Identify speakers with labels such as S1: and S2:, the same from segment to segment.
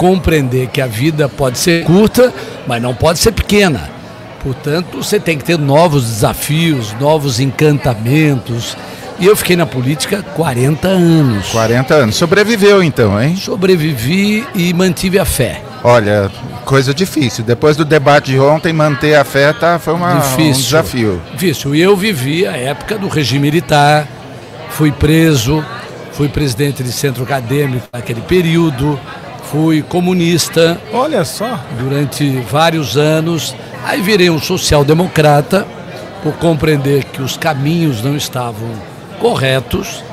S1: compreender que a vida pode ser curta, mas não pode ser pequena. Portanto, você tem que ter novos desafios, novos encantamentos. E eu fiquei na política 40 anos.
S2: 40 anos. Sobreviveu então, hein?
S1: Sobrevivi e mantive a fé.
S2: Olha, coisa difícil. Depois do debate de ontem, manter a fé tá, foi uma, difícil, um desafio.
S1: Difícil. E eu vivi a época do regime militar, fui preso, fui presidente de centro acadêmico naquele período, fui comunista.
S3: Olha só.
S1: Durante vários anos. Aí virei um social-democrata por compreender que os caminhos não estavam corretos,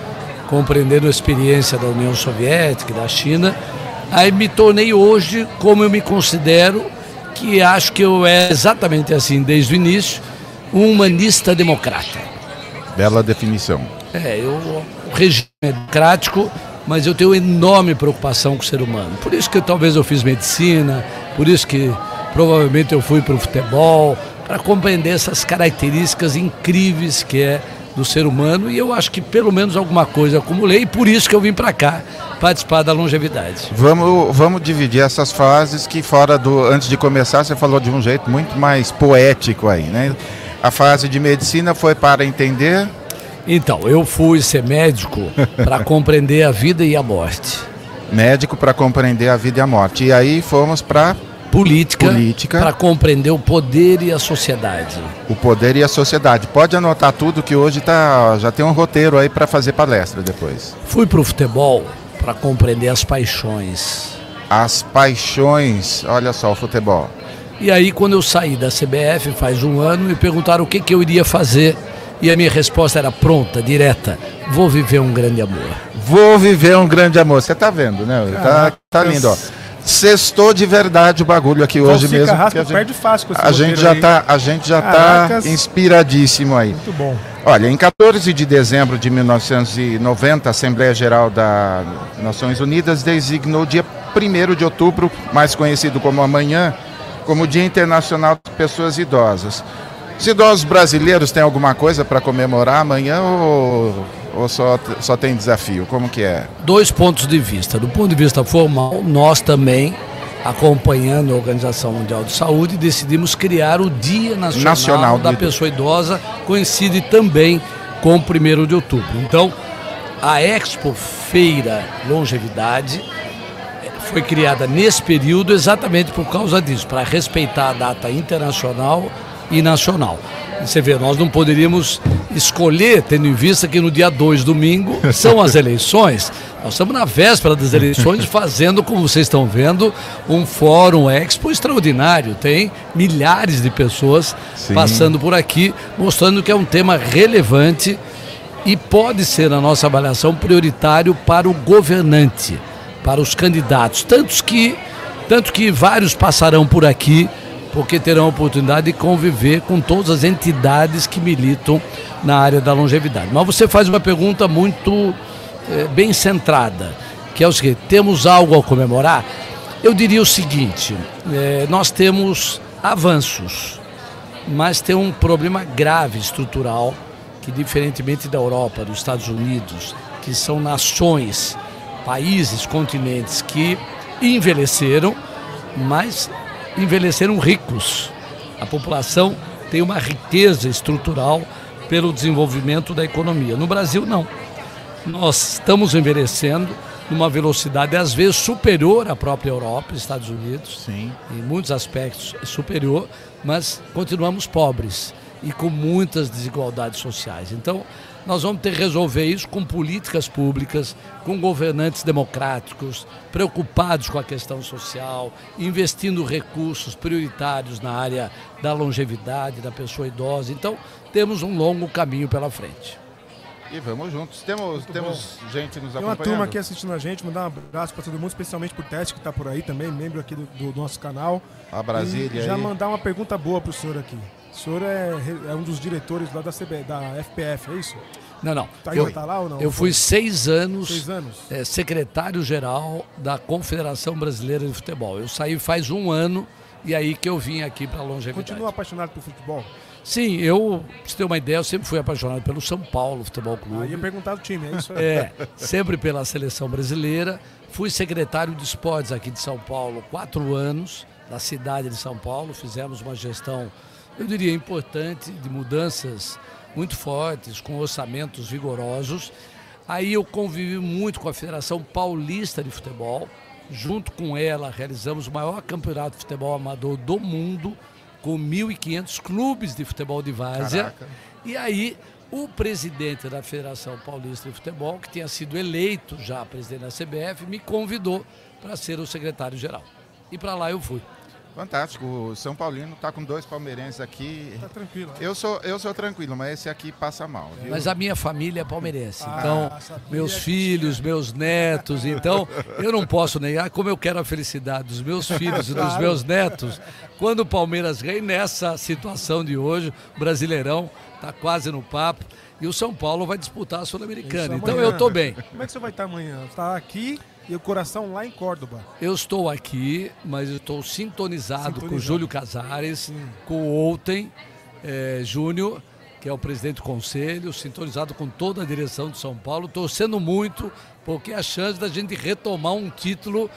S1: compreendendo a experiência da União Soviética e da China Aí me tornei hoje, como eu me considero, que acho que eu é exatamente assim desde o início, um humanista democrata.
S2: Bela definição.
S1: É, eu, o regime é democrático, mas eu tenho enorme preocupação com o ser humano. Por isso que talvez eu fiz medicina, por isso que provavelmente eu fui para o futebol, para compreender essas características incríveis que é do ser humano e eu acho que pelo menos alguma coisa acumulei e por isso que eu vim para cá participar da longevidade.
S2: Vamos, vamos dividir essas fases que fora do antes de começar você falou de um jeito muito mais poético aí, né? A fase de medicina foi para entender.
S1: Então, eu fui ser médico para compreender a vida e a morte.
S2: Médico para compreender a vida e a morte. E aí fomos para
S1: política, política. para compreender o poder e a sociedade.
S2: O poder e a sociedade. Pode anotar tudo que hoje tá, já tem um roteiro aí para fazer palestra depois.
S1: Fui para o futebol para compreender as paixões.
S2: As paixões, olha só o futebol.
S1: E aí quando eu saí da CBF faz um ano, me perguntaram o que, que eu iria fazer. E a minha resposta era pronta, direta. Vou viver um grande amor.
S2: Vou viver um grande amor. Você tá vendo, né? Tá, tá lindo, ó. Sextou de verdade o bagulho aqui hoje mesmo.
S3: Carrasco a gente, perde fácil com esse
S2: a gente já aí. tá, A gente já tá inspiradíssimo aí.
S3: Muito bom.
S2: Olha, em 14 de dezembro de 1990, a Assembleia Geral das Nações Unidas designou o dia 1 de outubro, mais conhecido como amanhã, como Dia Internacional das Pessoas Idosas. Os idosos brasileiros têm alguma coisa para comemorar amanhã ou ou só, só tem desafio? Como que é?
S1: Dois pontos de vista. Do ponto de vista formal, nós também, acompanhando a Organização Mundial de Saúde, decidimos criar o Dia Nacional, Nacional da Pessoa Idosa, coincide também com o 1 de outubro. Então, a Expo Feira Longevidade eh, foi criada nesse período exatamente por causa disso, para respeitar a data internacional e nacional. Você vê, nós não poderíamos escolher, tendo em vista que no dia 2, domingo, são as eleições. Nós estamos na véspera das eleições, fazendo, como vocês estão vendo, um fórum expo extraordinário. Tem milhares de pessoas Sim. passando por aqui, mostrando que é um tema relevante e pode ser, na nossa avaliação, prioritário para o governante, para os candidatos. Tantos que, tanto que vários passarão por aqui porque terão a oportunidade de conviver com todas as entidades que militam na área da longevidade. Mas você faz uma pergunta muito é, bem centrada, que é o seguinte: temos algo a comemorar? Eu diria o seguinte: é, nós temos avanços, mas tem um problema grave estrutural que, diferentemente da Europa, dos Estados Unidos, que são nações, países, continentes que envelheceram, mas envelheceram ricos. A população tem uma riqueza estrutural pelo desenvolvimento da economia. No Brasil, não. Nós estamos envelhecendo numa velocidade às vezes superior à própria Europa, Estados Unidos.
S2: Sim.
S1: Em muitos aspectos superior, mas continuamos pobres e com muitas desigualdades sociais. Então, nós vamos ter que resolver isso com políticas públicas, com governantes democráticos, preocupados com a questão social, investindo recursos prioritários na área da longevidade, da pessoa idosa. Então, temos um longo caminho pela frente.
S2: E vamos juntos. Temos, temos gente nos acompanhando. Tem
S3: uma turma aqui assistindo a gente, mandar um abraço para todo mundo, especialmente para o Teste que está por aí também, membro aqui do, do nosso canal.
S2: A Brasília.
S3: E já
S2: aí.
S3: mandar uma pergunta boa para o senhor aqui. O senhor é, é um dos diretores lá da, CB, da FPF, é isso?
S1: Não, não.
S3: Tá, eu, tá lá ou não?
S1: Eu fui seis anos,
S3: seis anos.
S1: É, secretário-geral da Confederação Brasileira de Futebol. Eu saí faz um ano e aí que eu vim aqui para longevidade.
S3: Continua apaixonado por futebol?
S1: Sim, eu, pra você ter uma ideia, eu sempre fui apaixonado pelo São Paulo Futebol Clube.
S3: Ah, ia perguntar do time, é isso.
S1: É, sempre pela seleção brasileira. Fui secretário de esportes aqui de São Paulo quatro anos, da cidade de São Paulo. Fizemos uma gestão, eu diria, importante, de mudanças muito fortes, com orçamentos vigorosos. Aí eu convivi muito com a Federação Paulista de Futebol. Junto com ela, realizamos o maior campeonato de futebol amador do mundo com 1.500 clubes de futebol de várzea. Caraca. E aí, o presidente da Federação Paulista de Futebol, que tinha sido eleito já presidente da CBF, me convidou para ser o secretário-geral. E para lá eu fui.
S2: Fantástico. O São Paulino está com dois palmeirenses aqui.
S3: Tá tranquilo. Né?
S2: Eu sou, eu sou tranquilo, mas esse aqui passa mal. Viu?
S1: Mas a minha família é palmeirense. Ah, então, meus filhos, meus netos. Então, eu não posso negar como eu quero a felicidade dos meus filhos e dos meus netos. Quando o Palmeiras ganha, nessa situação de hoje, o Brasileirão está quase no papo. E o São Paulo vai disputar a Sul-Americana. Então eu estou bem.
S3: Como é que você vai estar amanhã? Está aqui e o coração lá em Córdoba.
S1: Eu estou aqui, mas estou sintonizado, sintonizado. com o Júlio Casares, Sim. com o Outem é, Júnior, que é o presidente do conselho, sintonizado com toda a direção de São Paulo, torcendo muito, porque a chance da gente retomar um título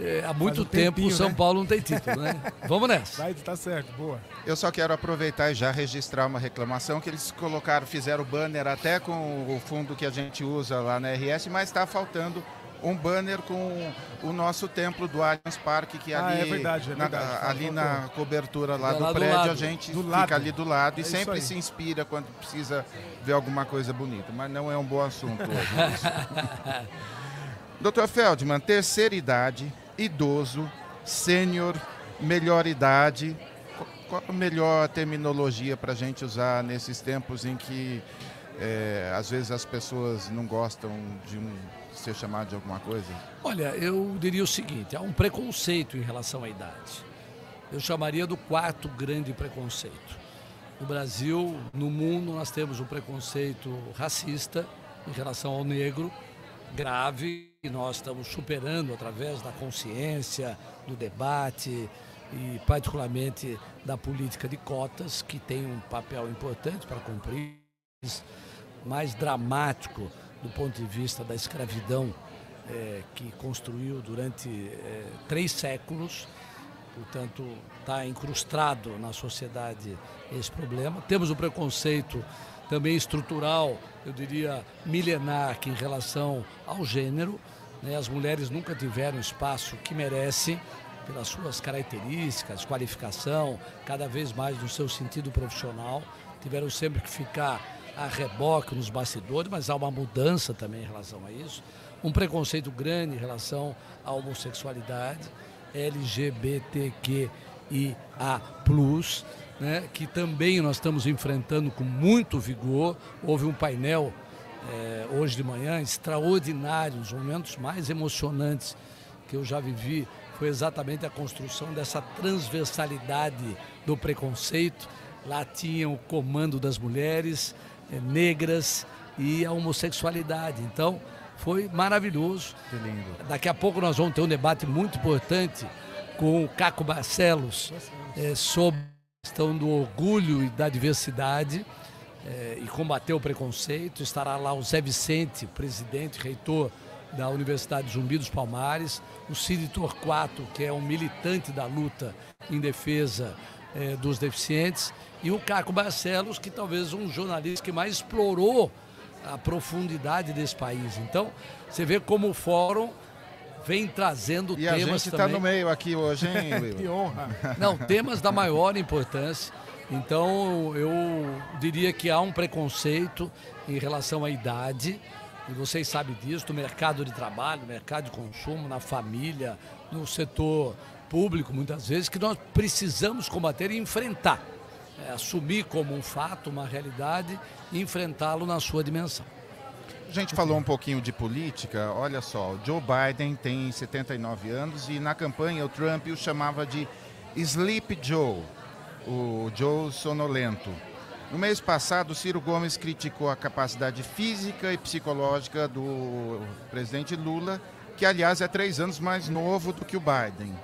S1: é, há muito um tempo o São né? Paulo não tem título, né? Vamos nessa.
S3: Vai, tá certo, boa.
S2: Eu só quero aproveitar e já registrar uma reclamação que eles colocaram, fizeram o banner até com o fundo que a gente usa lá na RS, mas está faltando um banner com o nosso templo do Allianz Parque, que
S3: ah,
S2: ali,
S3: é verdade, é verdade.
S2: Na, ali na cobertura lá do, prédio, do a gente do fica lado. ali do lado é e sempre se inspira quando precisa ver alguma coisa bonita. Mas não é um bom assunto hoje. Doutor Feldman, terceira idade, idoso, sênior, melhor idade. Qual a melhor terminologia para a gente usar nesses tempos em que é, às vezes as pessoas não gostam de um, ser chamado de alguma coisa?
S1: Olha, eu diria o seguinte: há um preconceito em relação à idade. Eu chamaria do quarto grande preconceito. No Brasil, no mundo, nós temos um preconceito racista em relação ao negro, grave, e nós estamos superando através da consciência, do debate e, particularmente, da política de cotas, que tem um papel importante para cumprir mais dramático do ponto de vista da escravidão é, que construiu durante é, três séculos. Portanto, está incrustado na sociedade esse problema. Temos o preconceito também estrutural, eu diria milenar, que em relação ao gênero. Né, as mulheres nunca tiveram espaço que merecem pelas suas características, qualificação, cada vez mais no seu sentido profissional. Tiveram sempre que ficar a reboque nos bastidores, mas há uma mudança também em relação a isso. Um preconceito grande em relação à homossexualidade, LGBTQIA, né, que também nós estamos enfrentando com muito vigor. Houve um painel é, hoje de manhã extraordinário, os momentos mais emocionantes que eu já vivi foi exatamente a construção dessa transversalidade do preconceito. Lá tinha o comando das mulheres, negras e a homossexualidade. Então, foi maravilhoso. Daqui a pouco nós vamos ter um debate muito importante com o Caco Barcelos é, sobre a questão do orgulho e da diversidade é, e combater o preconceito. Estará lá o Zé Vicente, presidente, reitor da Universidade Zumbi dos Palmares, o Cid Torquato, que é um militante da luta em defesa é, dos deficientes, e o Caco Barcelos, que talvez um jornalista que mais explorou a profundidade desse país. Então, você vê como o fórum vem trazendo
S2: e
S1: temas
S2: a gente está no meio aqui hoje, hein,
S3: que honra!
S1: Não, temas da maior importância. Então, eu diria que há um preconceito em relação à idade, e vocês sabem disso, no mercado de trabalho, mercado de consumo, na família, no setor público, muitas vezes, que nós precisamos combater e enfrentar. É, assumir como um fato, uma realidade e enfrentá-lo na sua dimensão.
S2: A gente falou um pouquinho de política. Olha só, o Joe Biden tem 79 anos e na campanha o Trump o chamava de Sleep Joe, o Joe sonolento. No mês passado, Ciro Gomes criticou a capacidade física e psicológica do presidente Lula, que aliás é três anos mais novo do que o Biden.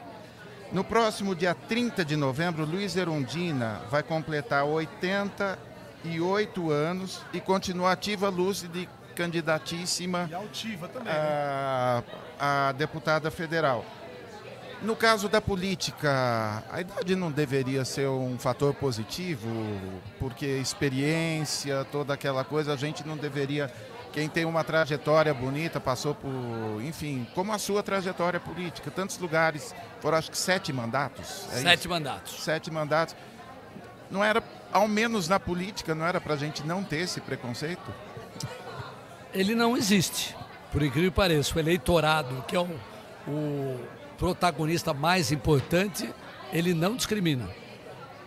S2: No próximo dia 30 de novembro, Luiz Erundina vai completar 88 anos e continua ativa, lúcida e candidatíssima
S3: e altiva também,
S2: a, né? a deputada federal. No caso da política, a idade não deveria ser um fator positivo, porque experiência, toda aquela coisa, a gente não deveria. Quem tem uma trajetória bonita, passou por, enfim, como a sua trajetória política, tantos lugares, foram acho que sete mandatos.
S1: É sete isso? mandatos.
S2: Sete mandatos. Não era, ao menos na política, não era para a gente não ter esse preconceito?
S1: Ele não existe, por incrível que pareça. O eleitorado, que é o, o protagonista mais importante, ele não discrimina.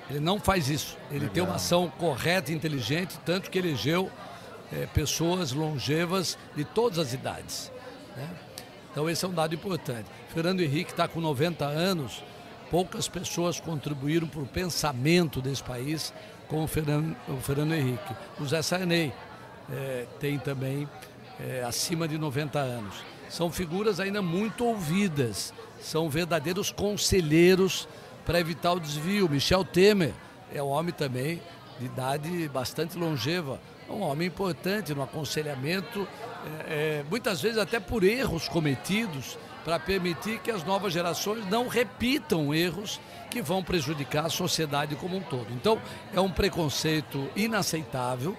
S1: Ele não faz isso. Ele Legal. tem uma ação correta e inteligente, tanto que elegeu é, pessoas longevas de todas as idades. Né? Então esse é um dado importante. Fernando Henrique está com 90 anos, poucas pessoas contribuíram para o pensamento desse país como o Fernando, o Fernando Henrique. O Zé Sarney é, tem também é, acima de 90 anos. São figuras ainda muito ouvidas são verdadeiros conselheiros para evitar o desvio. Michel Temer é um homem também de idade bastante longeva, um homem importante no aconselhamento, é, é, muitas vezes até por erros cometidos, para permitir que as novas gerações não repitam erros que vão prejudicar a sociedade como um todo. Então, é um preconceito inaceitável,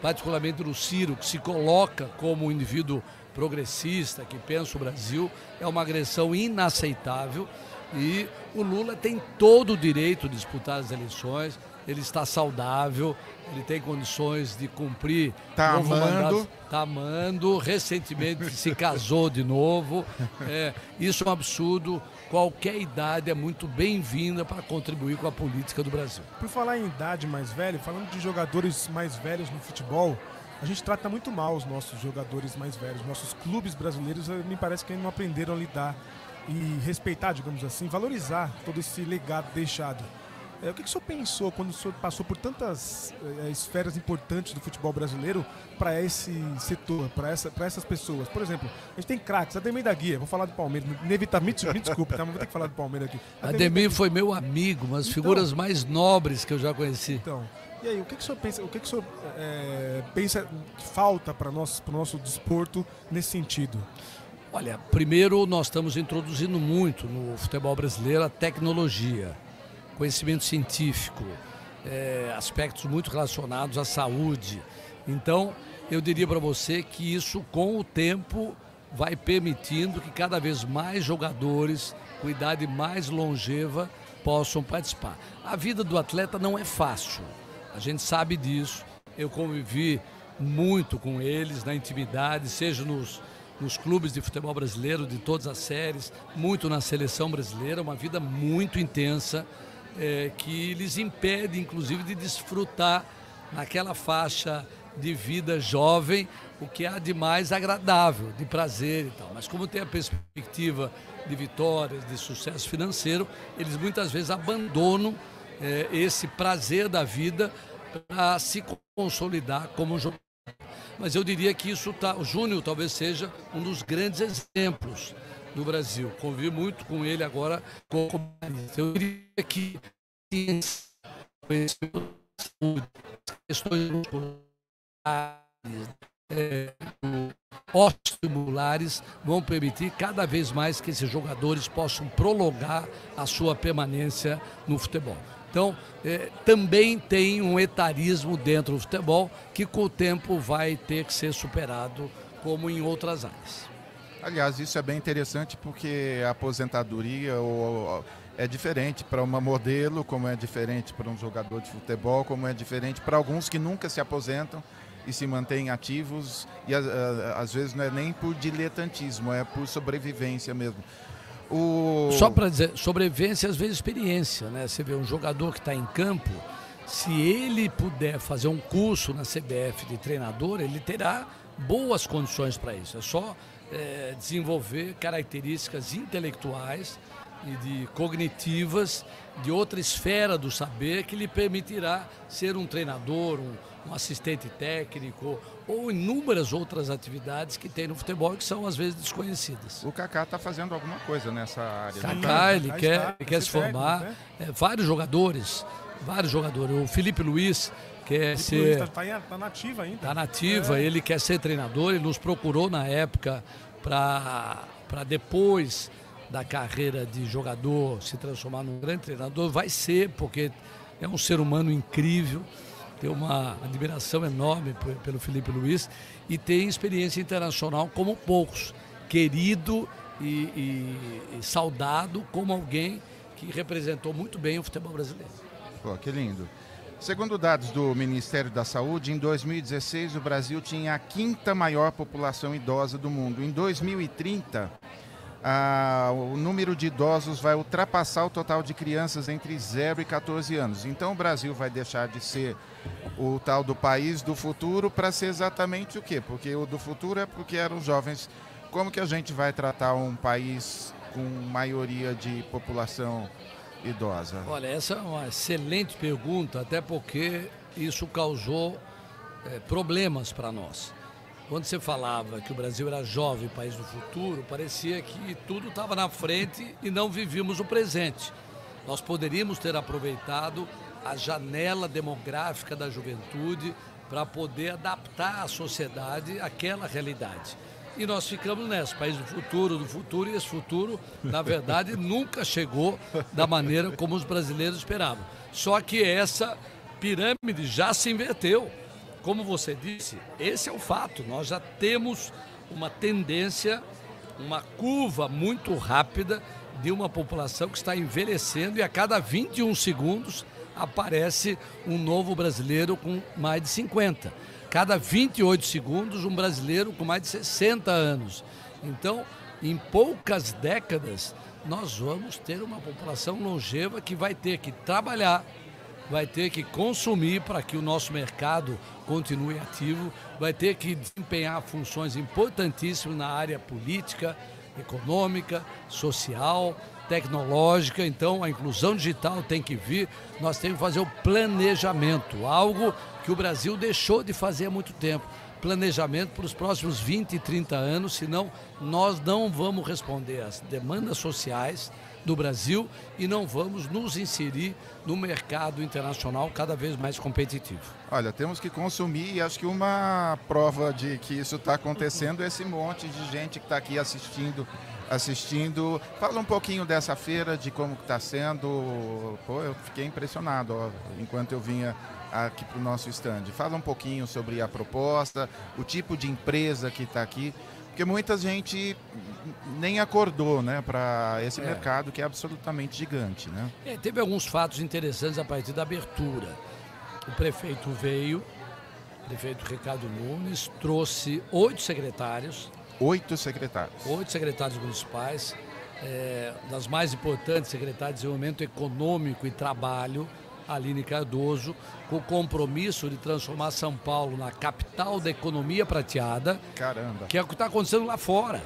S1: particularmente do Ciro, que se coloca como um indivíduo progressista que pensa o Brasil, é uma agressão inaceitável e o Lula tem todo o direito de disputar as eleições, ele está saudável, ele tem condições de cumprir.
S2: Está amando.
S1: Está amando, recentemente se casou de novo. É, isso é um absurdo. Qualquer idade é muito bem-vinda para contribuir com a política do Brasil.
S3: Por falar em idade mais velha, falando de jogadores mais velhos no futebol, a gente trata muito mal os nossos jogadores mais velhos. Nossos clubes brasileiros, eh, me parece que ainda não aprenderam a lidar e respeitar, digamos assim, valorizar todo esse legado deixado. É, o que, que o senhor pensou quando o senhor passou por tantas é, esferas importantes do futebol brasileiro para esse setor, para essa, essas pessoas? Por exemplo, a gente tem craques, Ademir da Guia, vou falar do Palmeiras, inevitavelmente, me desculpe, tá, mas vou ter que falar do Palmeiras aqui.
S1: Ademir, Ademir foi meu amigo, uma das então, figuras mais nobres que eu já conheci.
S3: Então, e aí, o que, que o senhor pensa, o que, que o senhor é, pensa que falta para o nosso desporto nesse sentido?
S1: Olha, primeiro nós estamos introduzindo muito no futebol brasileiro a tecnologia, conhecimento científico, é, aspectos muito relacionados à saúde. Então, eu diria para você que isso, com o tempo, vai permitindo que cada vez mais jogadores com idade mais longeva possam participar. A vida do atleta não é fácil. A gente sabe disso. Eu convivi muito com eles na intimidade, seja nos, nos clubes de futebol brasileiro, de todas as séries, muito na seleção brasileira, uma vida muito intensa é, que lhes impede, inclusive, de desfrutar naquela faixa de vida jovem o que há de mais agradável, de prazer e tal. Mas como tem a perspectiva de vitórias, de sucesso financeiro, eles muitas vezes abandonam é, esse prazer da vida para se consolidar como jogador. Mas eu diria que isso tá, o Júnior talvez seja um dos grandes exemplos do Brasil. Convivi muito com ele agora como Eu diria que questões musculares, é, vão permitir cada vez mais que esses jogadores possam prolongar a sua permanência no futebol. Então, é, também tem um etarismo dentro do futebol que com o tempo vai ter que ser superado, como em outras áreas.
S2: Aliás, isso é bem interessante porque a aposentadoria é diferente para uma modelo, como é diferente para um jogador de futebol, como é diferente para alguns que nunca se aposentam e se mantêm ativos e às vezes não é nem por diletantismo, é por sobrevivência mesmo.
S1: O... Só para dizer, sobrevivência às vezes experiência, né? Você vê um jogador que está em campo, se ele puder fazer um curso na CBF de treinador, ele terá boas condições para isso. É só é, desenvolver características intelectuais e de cognitivas de outra esfera do saber que lhe permitirá ser um treinador, um, um assistente técnico ou inúmeras outras atividades que tem no futebol que são às vezes desconhecidas.
S2: O Kaká está fazendo alguma coisa nessa área.
S1: Né? Kaká, ele, quer, ele quer se formar. Né? É, vários jogadores, vários jogadores. O Felipe Luiz quer Felipe ser.
S3: Está tá, tá nativa ainda.
S1: Está nativa, é. ele quer ser treinador, ele nos procurou na época para depois da carreira de jogador se transformar num grande treinador, vai ser, porque é um ser humano incrível, tem uma admiração enorme pelo Felipe Luiz e tem experiência internacional como poucos, querido e, e, e saudado como alguém que representou muito bem o futebol brasileiro.
S2: Pô, que lindo. Segundo dados do Ministério da Saúde, em 2016 o Brasil tinha a quinta maior população idosa do mundo. Em 2030, ah, o número de idosos vai ultrapassar o total de crianças entre 0 e 14 anos. Então o Brasil vai deixar de ser o tal do país do futuro para ser exatamente o quê? Porque o do futuro é porque eram jovens. Como que a gente vai tratar um país com maioria de população idosa?
S1: Olha, essa é uma excelente pergunta, até porque isso causou é, problemas para nós. Quando você falava que o Brasil era jovem, país do futuro, parecia que tudo estava na frente e não vivíamos o presente. Nós poderíamos ter aproveitado a janela demográfica da juventude para poder adaptar a sociedade àquela realidade. E nós ficamos nessa, país do futuro, do futuro, e esse futuro, na verdade, nunca chegou da maneira como os brasileiros esperavam. Só que essa pirâmide já se inverteu. Como você disse, esse é o fato. Nós já temos uma tendência, uma curva muito rápida de uma população que está envelhecendo e a cada 21 segundos aparece um novo brasileiro com mais de 50. Cada 28 segundos, um brasileiro com mais de 60 anos. Então, em poucas décadas, nós vamos ter uma população longeva que vai ter que trabalhar, vai ter que consumir para que o nosso mercado continue ativo, vai ter que desempenhar funções importantíssimas na área política, econômica, social, tecnológica. Então, a inclusão digital tem que vir. Nós temos que fazer o planejamento, algo que o Brasil deixou de fazer há muito tempo. Planejamento para os próximos 20 e 30 anos, senão nós não vamos responder às demandas sociais do Brasil e não vamos nos inserir no mercado internacional cada vez mais competitivo.
S2: Olha, temos que consumir e acho que uma prova de que isso está acontecendo é esse monte de gente que está aqui assistindo assistindo. Fala um pouquinho dessa feira, de como está sendo. Pô, eu fiquei impressionado ó, enquanto eu vinha aqui para o nosso stand. Fala um pouquinho sobre a proposta, o tipo de empresa que está aqui. Porque muita gente nem acordou né, para esse é. mercado que é absolutamente gigante. Né?
S1: É, teve alguns fatos interessantes a partir da abertura. O prefeito veio, o prefeito Ricardo Nunes, trouxe oito secretários.
S2: Oito secretários.
S1: Oito secretários municipais, é, das mais importantes, secretários de Desenvolvimento Econômico e Trabalho, Aline Cardoso, com o compromisso de transformar São Paulo na capital da economia prateada.
S2: Caramba.
S1: Que é o que está acontecendo lá fora.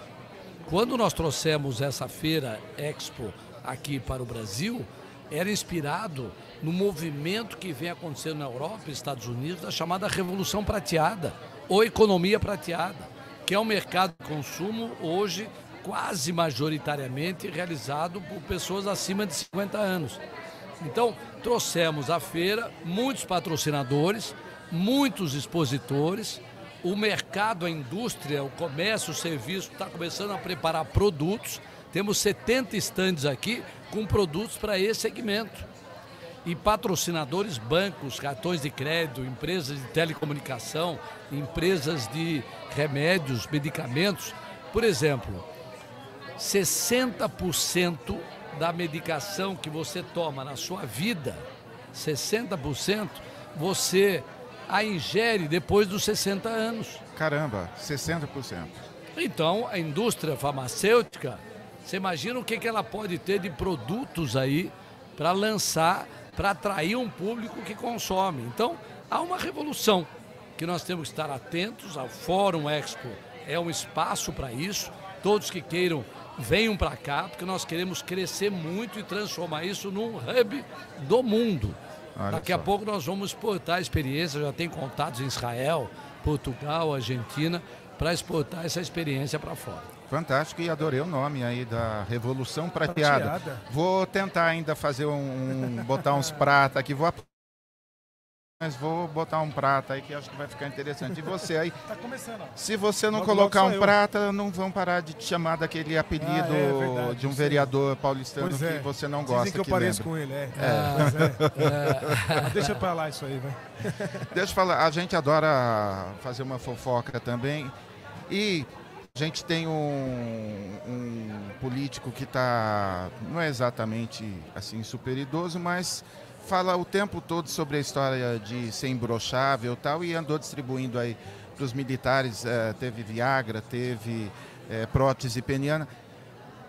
S1: Quando nós trouxemos essa feira Expo aqui para o Brasil, era inspirado no movimento que vem acontecendo na Europa e Estados Unidos, da chamada Revolução Prateada, ou economia prateada, que é um mercado de consumo hoje quase majoritariamente realizado por pessoas acima de 50 anos. Então, trouxemos à feira muitos patrocinadores, muitos expositores, o mercado, a indústria, o comércio, o serviço está começando a preparar produtos. Temos 70 estandes aqui com produtos para esse segmento. E patrocinadores, bancos, cartões de crédito, empresas de telecomunicação, empresas de remédios, medicamentos. Por exemplo, 60% da medicação que você toma na sua vida, 60%, você a ingere depois dos 60 anos.
S2: Caramba, 60%.
S1: Então, a indústria farmacêutica, você imagina o que, que ela pode ter de produtos aí para lançar, para atrair um público que consome. Então, há uma revolução que nós temos que estar atentos. ao Fórum Expo é um espaço para isso. Todos que queiram venham para cá, porque nós queremos crescer muito e transformar isso num hub do mundo. Olha Daqui só. a pouco nós vamos exportar a experiência, já tem contatos em Israel, Portugal, Argentina, para exportar essa experiência para fora.
S2: Fantástico e adorei o nome aí da Revolução Prateada. Prateada. Vou tentar ainda fazer um, um botar uns pratos aqui, vou mas vou botar um prata aí que acho que vai ficar interessante. E você aí?
S3: Tá começando.
S2: Se você não logo, colocar logo um prata, não vão parar de te chamar daquele apelido ah, é, de um vereador paulistano pois que é. você não gosta. Dizem
S3: que eu pareço lembra. com ele, é. é. é. Deixa pra lá isso aí, vai.
S2: Deixa eu falar, a gente adora fazer uma fofoca também. E a gente tem um, um político que está, não é exatamente assim super idoso, mas fala o tempo todo sobre a história de ser imbrochável e tal, e andou distribuindo aí para os militares, é, teve Viagra, teve é, prótese peniana.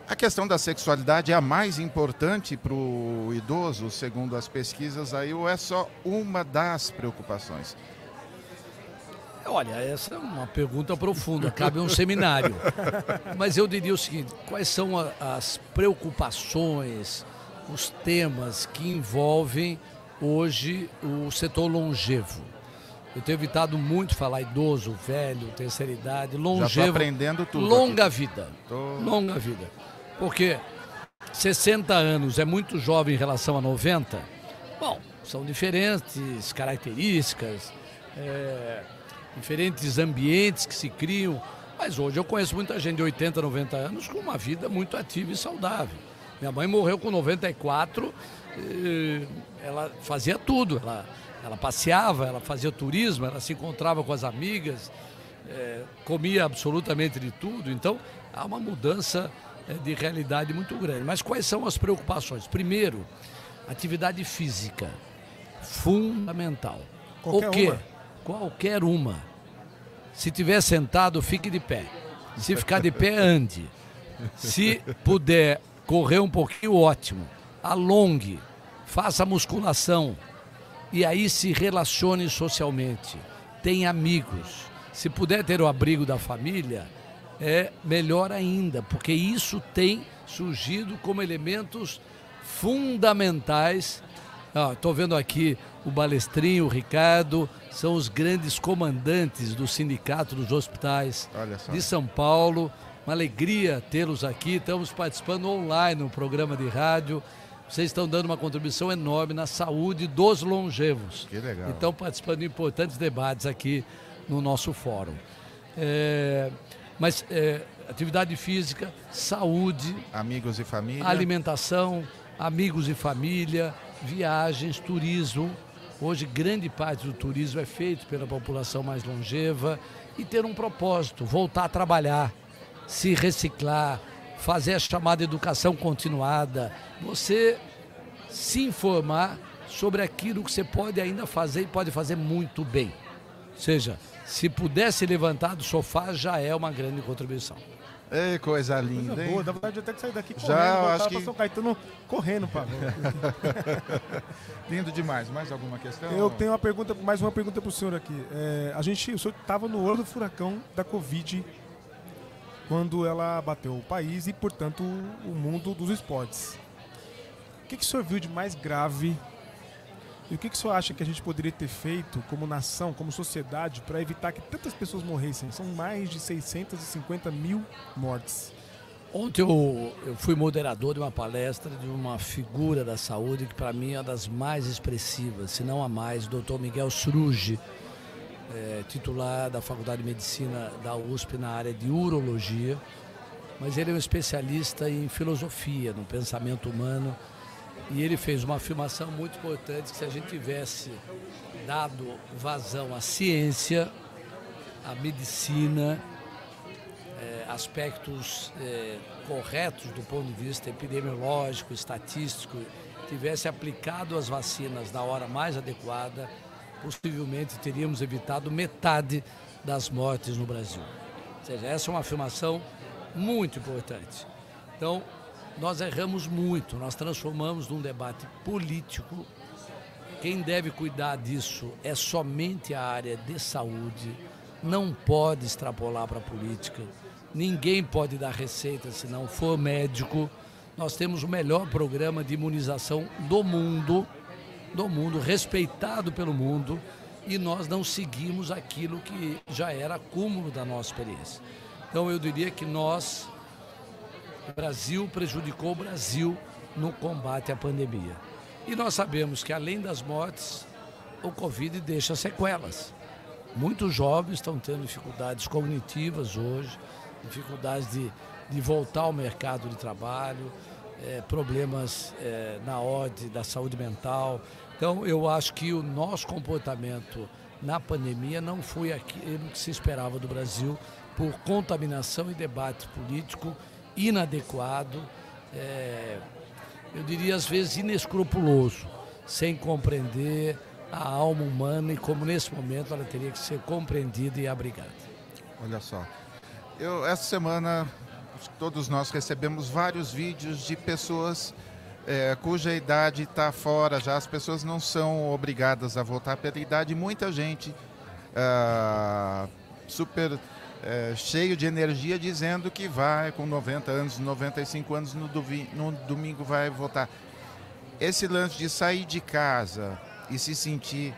S2: A questão da sexualidade é a mais importante para o idoso, segundo as pesquisas aí, ou é só uma das preocupações?
S1: Olha, essa é uma pergunta profunda, cabe um seminário. Mas eu diria o seguinte: quais são a, as preocupações, os temas que envolvem hoje o setor longevo. Eu tenho evitado muito falar idoso, velho, terceira idade, longevo. Já
S2: aprendendo tudo.
S1: Longa aqui. vida. Tô... Longa vida. Porque 60 anos é muito jovem em relação a 90. Bom, são diferentes características, é, diferentes ambientes que se criam. Mas hoje eu conheço muita gente de 80, 90 anos com uma vida muito ativa e saudável. Minha mãe morreu com 94, ela fazia tudo. Ela, ela passeava, ela fazia turismo, ela se encontrava com as amigas, é, comia absolutamente de tudo. Então, há uma mudança é, de realidade muito grande. Mas quais são as preocupações? Primeiro, atividade física, fundamental.
S3: Qualquer o quê? Uma.
S1: Qualquer uma. Se tiver sentado, fique de pé. Se ficar de pé, ande. Se puder correr um pouquinho, ótimo. Alongue, faça musculação e aí se relacione socialmente. Tem amigos. Se puder ter o abrigo da família, é melhor ainda, porque isso tem surgido como elementos fundamentais. Estou vendo aqui o Balestrinho, o Ricardo, são os grandes comandantes do Sindicato dos Hospitais de São Paulo. Uma alegria tê-los aqui. Estamos participando online no programa de rádio. Vocês estão dando uma contribuição enorme na saúde dos longevos.
S2: Que legal.
S1: Estão participando de importantes debates aqui no nosso fórum. É, mas é, atividade física, saúde.
S2: Amigos e família.
S1: Alimentação, amigos e família, viagens, turismo. Hoje, grande parte do turismo é feito pela população mais longeva e ter um propósito, voltar a trabalhar se reciclar, fazer a chamada educação continuada, você se informar sobre aquilo que você pode ainda fazer e pode fazer muito bem. Ou seja, se puder se levantar do sofá, já é uma grande contribuição.
S2: Ei, coisa linda, coisa
S3: boa, dá vontade de até sair daqui correndo, Já, acho que... São Caetano correndo, pá.
S2: Lindo demais. Mais alguma questão?
S3: Eu tenho uma pergunta, mais uma pergunta para o senhor aqui. É, a gente, o senhor estava no olho do furacão da Covid quando ela bateu o país e, portanto, o mundo dos esportes. O que, que o senhor viu de mais grave e o que, que o senhor acha que a gente poderia ter feito como nação, como sociedade, para evitar que tantas pessoas morressem? São mais de 650 mil mortes.
S1: Ontem eu, eu fui moderador de uma palestra de uma figura da saúde que para mim é uma das mais expressivas, se não a mais, o doutor Miguel Sruge, é, titular da Faculdade de Medicina da USP na área de urologia, mas ele é um especialista em filosofia, no pensamento humano, e ele fez uma afirmação muito importante que se a gente tivesse dado vazão à ciência, à medicina, é, aspectos é, corretos do ponto de vista epidemiológico, estatístico, tivesse aplicado as vacinas na hora mais adequada, possivelmente teríamos evitado metade das mortes no Brasil. Ou seja, essa é uma afirmação muito importante. Então, nós erramos muito, nós transformamos num debate político. Quem deve cuidar disso é somente a área de saúde, não pode extrapolar para a política. Ninguém pode dar receita se não for médico. Nós temos o melhor programa de imunização do mundo, do mundo, respeitado pelo mundo, e nós não seguimos aquilo que já era cúmulo da nossa experiência. Então eu diria que nós, Brasil prejudicou o Brasil no combate à pandemia. E nós sabemos que além das mortes, o Covid deixa sequelas. Muitos jovens estão tendo dificuldades cognitivas hoje, dificuldades de, de voltar ao mercado de trabalho, é, problemas é, na ordem da saúde mental. Então, eu acho que o nosso comportamento na pandemia não foi aquilo que se esperava do Brasil por contaminação e debate político inadequado, é, eu diria às vezes inescrupuloso, sem compreender a alma humana e como nesse momento ela teria que ser compreendida e abrigada.
S2: Olha só, eu essa semana todos nós recebemos vários vídeos de pessoas é, cuja idade está fora já, as pessoas não são obrigadas a votar pela idade, muita gente ah, super é, cheio de energia dizendo que vai com 90 anos, 95 anos no, no domingo vai votar. Esse lance de sair de casa e se sentir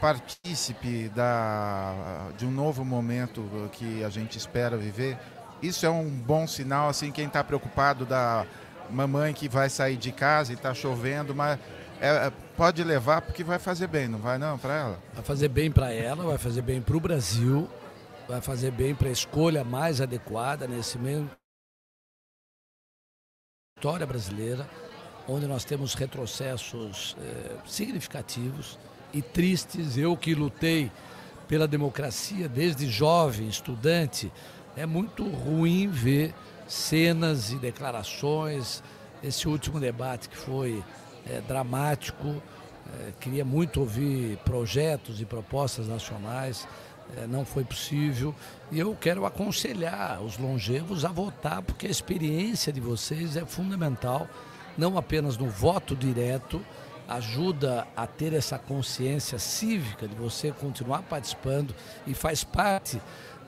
S2: partícipe da, de um novo momento que a gente espera viver, isso é um bom sinal, assim, quem está preocupado da mamãe que vai sair de casa e está chovendo, mas é, é, pode levar porque vai fazer bem, não vai não para ela?
S1: Vai fazer bem para ela, vai fazer bem para o Brasil, vai fazer bem para a escolha mais adequada nesse mesmo história brasileira, onde nós temos retrocessos é, significativos e tristes. Eu que lutei pela democracia desde jovem, estudante, é muito ruim ver cenas e declarações. Esse último debate que foi é, dramático, é, queria muito ouvir projetos e propostas nacionais, é, não foi possível. E eu quero aconselhar os longevos a votar, porque a experiência de vocês é fundamental, não apenas no voto direto, ajuda a ter essa consciência cívica de você continuar participando e faz parte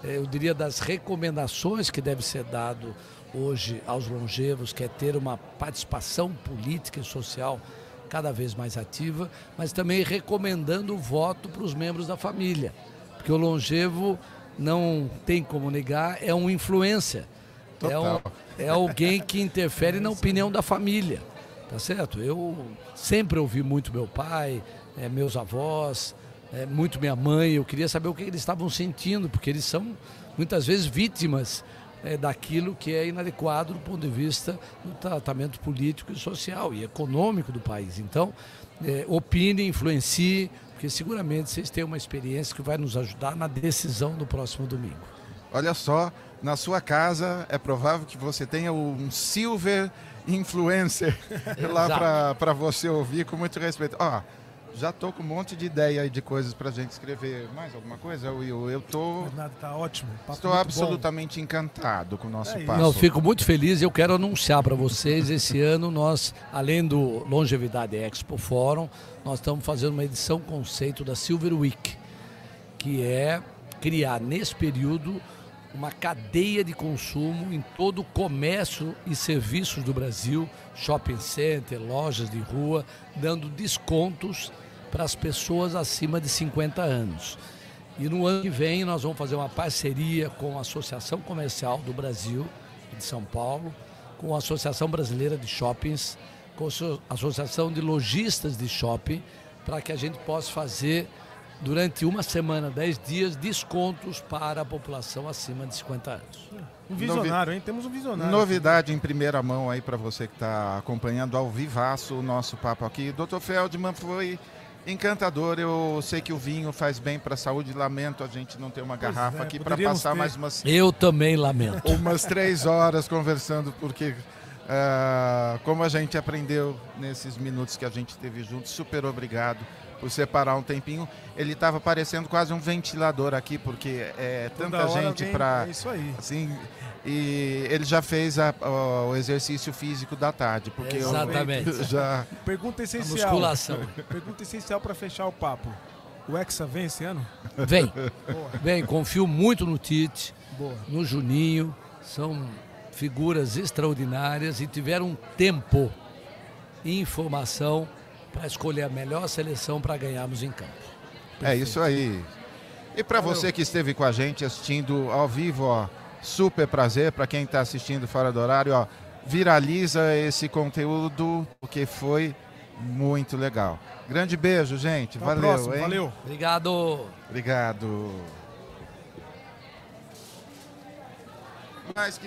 S1: eu diria, das recomendações que deve ser dado hoje aos longevos, que é ter uma participação política e social cada vez mais ativa, mas também recomendando o voto para os membros da família, porque o longevo não tem como negar, é um influência, é, um, é alguém que interfere na opinião da família, tá certo? Eu sempre ouvi muito meu pai, é, meus avós, é, muito minha mãe, eu queria saber o que eles estavam sentindo, porque eles são muitas vezes vítimas é, daquilo que é inadequado do ponto de vista do tratamento político e social e econômico do país. Então, é, opine, influencie, porque seguramente vocês têm uma experiência que vai nos ajudar na decisão do próximo domingo.
S2: Olha só, na sua casa é provável que você tenha um silver influencer lá para você ouvir com muito respeito. Ó, oh, já tô com um monte de ideia aí de coisas pra gente escrever. Mais alguma coisa, Will? Eu tô.
S3: Nada, tá ótimo.
S2: Papo estou absolutamente bom. encantado com o nosso é papo.
S1: Não, fico muito feliz e eu quero anunciar para vocês, esse ano nós, além do Longevidade Expo Fórum, nós estamos fazendo uma edição conceito da Silver Week, que é criar nesse período uma cadeia de consumo em todo o comércio e serviços do Brasil, shopping center, lojas de rua, dando descontos para as pessoas acima de 50 anos. E no ano que vem nós vamos fazer uma parceria com a Associação Comercial do Brasil, de São Paulo, com a Associação Brasileira de Shoppings, com a Associação de Lojistas de Shopping, para que a gente possa fazer durante uma semana, dez dias, descontos para a população acima de 50 anos.
S3: Um visionário, hein? Temos um visionário.
S2: Novidade em primeira mão aí para você que está acompanhando ao vivaço o nosso papo aqui. Dr. Feldman foi encantador. Eu sei que o vinho faz bem para a saúde. Lamento a gente não ter uma pois garrafa é, aqui para passar ter. mais umas.
S1: Eu também lamento.
S2: Umas três horas conversando, porque Uh, como a gente aprendeu nesses minutos que a gente teve juntos, super obrigado por separar um tempinho. Ele estava parecendo quase um ventilador aqui, porque é tanta gente para.
S3: É isso aí.
S2: Assim, e ele já fez a, a, o exercício físico da tarde, porque
S1: Exatamente.
S2: Eu já
S3: Pergunta essencial. A
S1: musculação.
S3: Pergunta essencial para fechar o papo. O Hexa vem esse ano?
S1: Vem. Vem, confio muito no Tite, Boa. no Juninho São figuras extraordinárias e tiveram tempo e informação para escolher a melhor seleção para ganharmos em campo.
S2: Perfeito. É isso aí. E para você que esteve com a gente assistindo ao vivo, ó, super prazer. Para quem está assistindo fora do horário, ó, viraliza esse conteúdo porque foi muito legal. Grande beijo, gente. Até valeu, próximo, hein?
S3: Valeu.
S1: Obrigado.
S2: Obrigado. Mas que